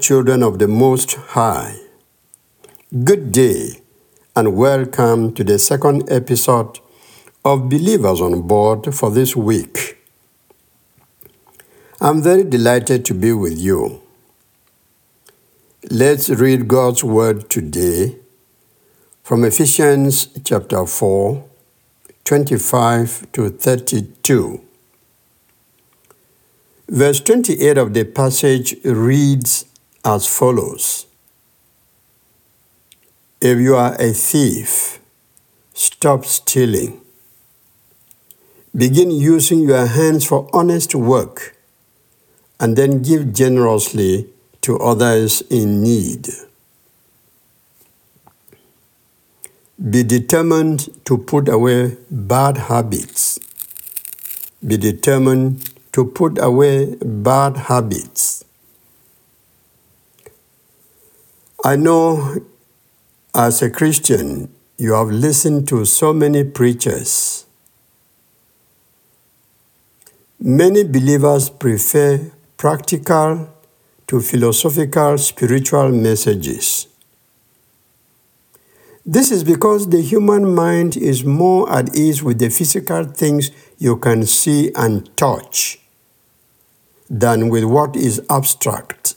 Children of the Most High, good day and welcome to the second episode of Believers on Board for this week. I'm very delighted to be with you. Let's read God's Word today from Ephesians chapter 4, 25 to 32. Verse 28 of the passage reads as follows If you are a thief, stop stealing. Begin using your hands for honest work and then give generously to others in need. Be determined to put away bad habits. Be determined to put away bad habits. I know as a Christian, you have listened to so many preachers. Many believers prefer practical to philosophical spiritual messages. This is because the human mind is more at ease with the physical things you can see and touch than with what is abstract.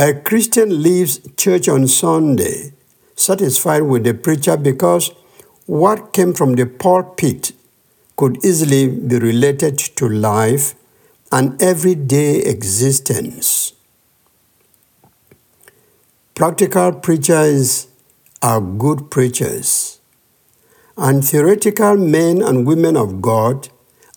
A Christian leaves church on Sunday satisfied with the preacher because what came from the pulpit could easily be related to life and everyday existence. Practical preachers are good preachers, and theoretical men and women of God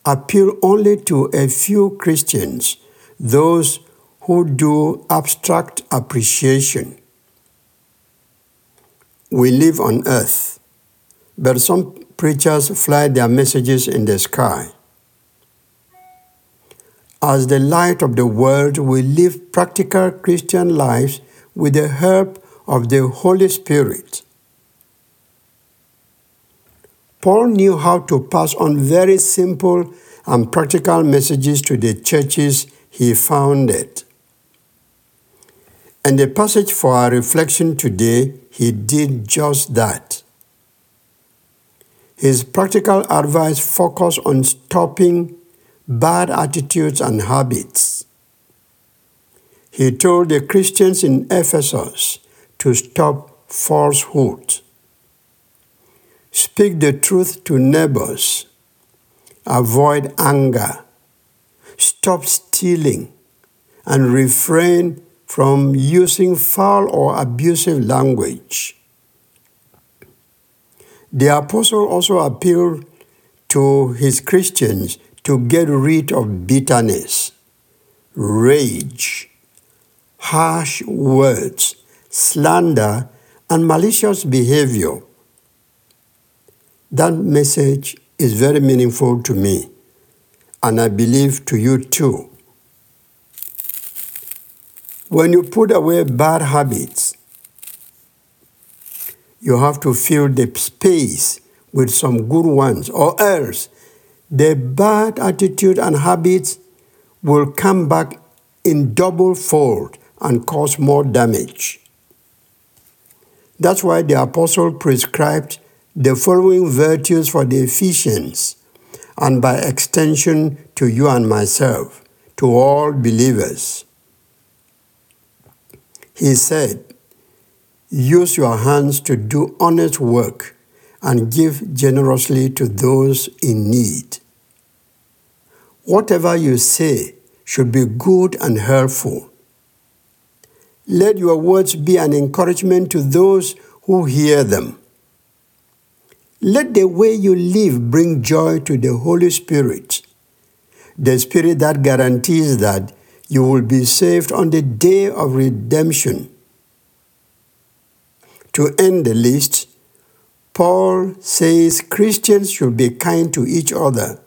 appeal only to a few Christians, those who do abstract appreciation. We live on earth, but some preachers fly their messages in the sky. As the light of the world, we live practical Christian lives with the help of the Holy Spirit. Paul knew how to pass on very simple and practical messages to the churches he founded. And the passage for our reflection today, he did just that. His practical advice focused on stopping bad attitudes and habits. He told the Christians in Ephesus to stop falsehood Speak the truth to neighbors. Avoid anger. Stop stealing and refrain from using foul or abusive language. The apostle also appealed to his Christians to get rid of bitterness, rage, harsh words, slander, and malicious behavior that message is very meaningful to me, and I believe to you too. When you put away bad habits, you have to fill the space with some good ones, or else the bad attitude and habits will come back in double fold and cause more damage. That's why the apostle prescribed the following virtues for the Ephesians, and by extension to you and myself, to all believers. He said, Use your hands to do honest work and give generously to those in need. Whatever you say should be good and helpful. Let your words be an encouragement to those who hear them. Let the way you live bring joy to the Holy Spirit, the Spirit that guarantees that you will be saved on the day of redemption. To end the list, Paul says Christians should be kind to each other,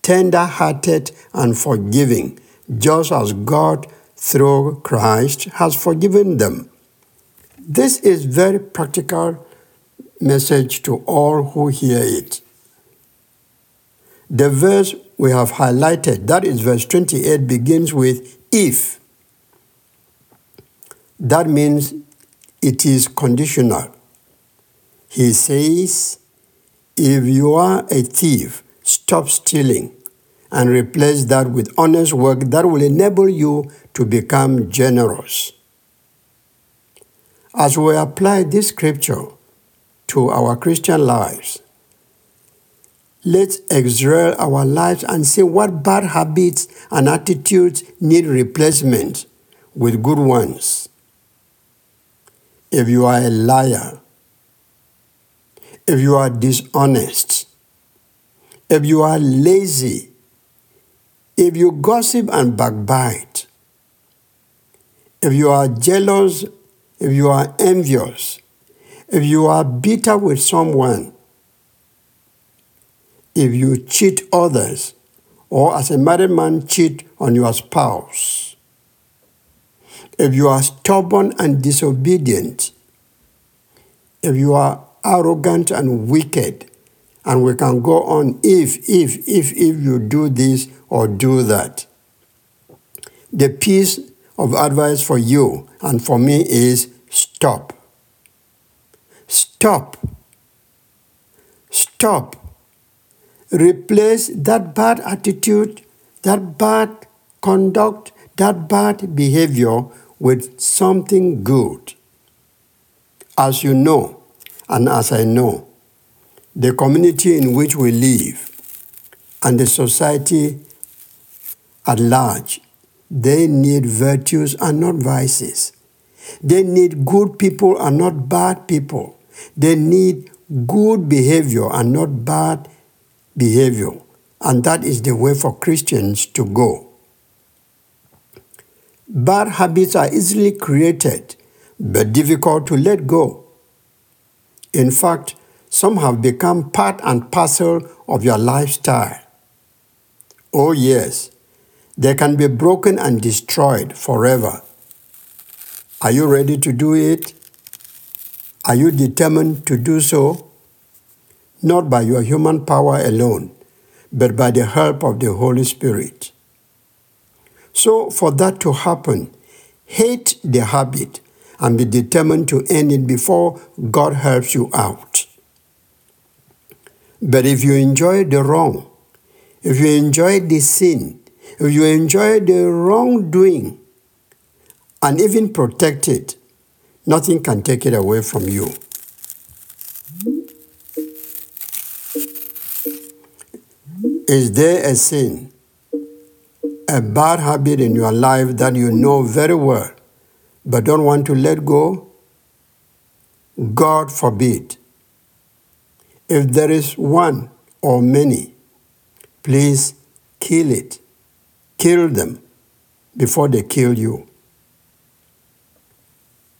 tender hearted and forgiving, just as God, through Christ, has forgiven them. This is very practical message to all who hear it. The verse we have highlighted, that is verse 28, begins with if. That means it is conditional. He says, if you are a thief, stop stealing and replace that with honest work that will enable you to become generous. As we apply this scripture to our Christian lives, let's exert our lives and see what bad habits and attitudes need replacement with good ones. If you are a liar, if you are dishonest, if you are lazy, if you gossip and backbite, if you are jealous, if you are envious, if you are bitter with someone, if you cheat others, or as a married man cheat on your spouse, if you are stubborn and disobedient, if you are arrogant and wicked, and we can go on if, if, if, if you do this or do that. The piece of advice for you and for me is stop. Stop. Stop. Replace that bad attitude, that bad conduct, that bad behavior with something good. As you know, and as I know, the community in which we live and the society at large, they need virtues and not vices. They need good people and not bad people. They need good behavior and not bad behavior. And that is the way for Christians to go. Bad habits are easily created, but difficult to let go. In fact, some have become part and parcel of your lifestyle. Oh, yes, they can be broken and destroyed forever. Are you ready to do it? Are you determined to do so? Not by your human power alone, but by the help of the Holy Spirit. So, for that to happen, hate the habit and be determined to end it before God helps you out. But if you enjoy the wrong, if you enjoy the sin, if you enjoy the wrongdoing and even protect it, nothing can take it away from you. Is there a sin, a bad habit in your life that you know very well but don't want to let go? God forbid. If there is one or many, please kill it. Kill them before they kill you.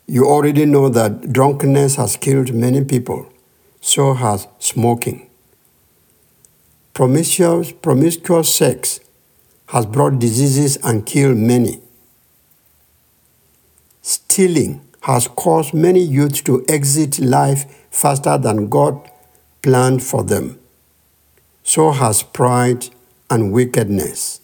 You already know that drunkenness has killed many people, so has smoking. Promiscuous, promiscuous sex has brought diseases and killed many. Stealing has caused many youth to exit life faster than God planned for them. So has pride and wickedness.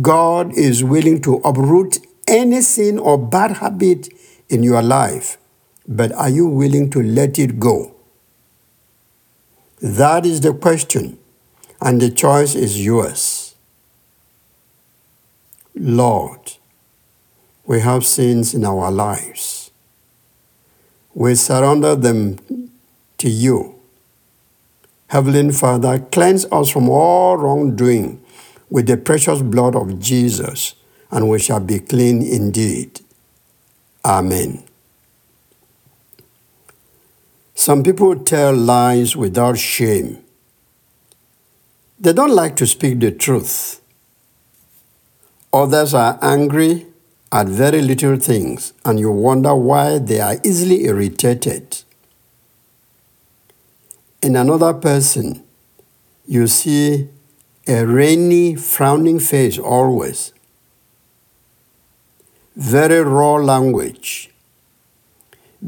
God is willing to uproot any sin or bad habit in your life, but are you willing to let it go? That is the question, and the choice is yours. Lord, we have sins in our lives. We surrender them to you. Heavenly Father, cleanse us from all wrongdoing with the precious blood of Jesus, and we shall be clean indeed. Amen. Some people tell lies without shame. They don't like to speak the truth. Others are angry at very little things, and you wonder why they are easily irritated. In another person, you see a rainy, frowning face always. Very raw language.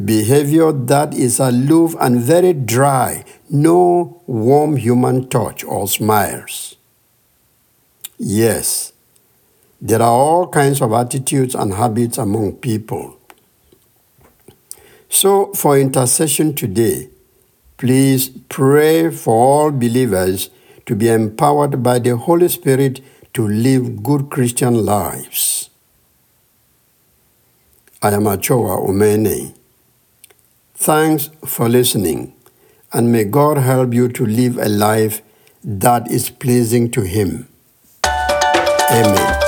Behavior that is aloof and very dry, no warm human touch or smiles. Yes, There are all kinds of attitudes and habits among people. So, for intercession today, please pray for all believers to be empowered by the Holy Spirit to live good Christian lives. I am Achoa. Thanks for listening, and may God help you to live a life that is pleasing to Him. Amen.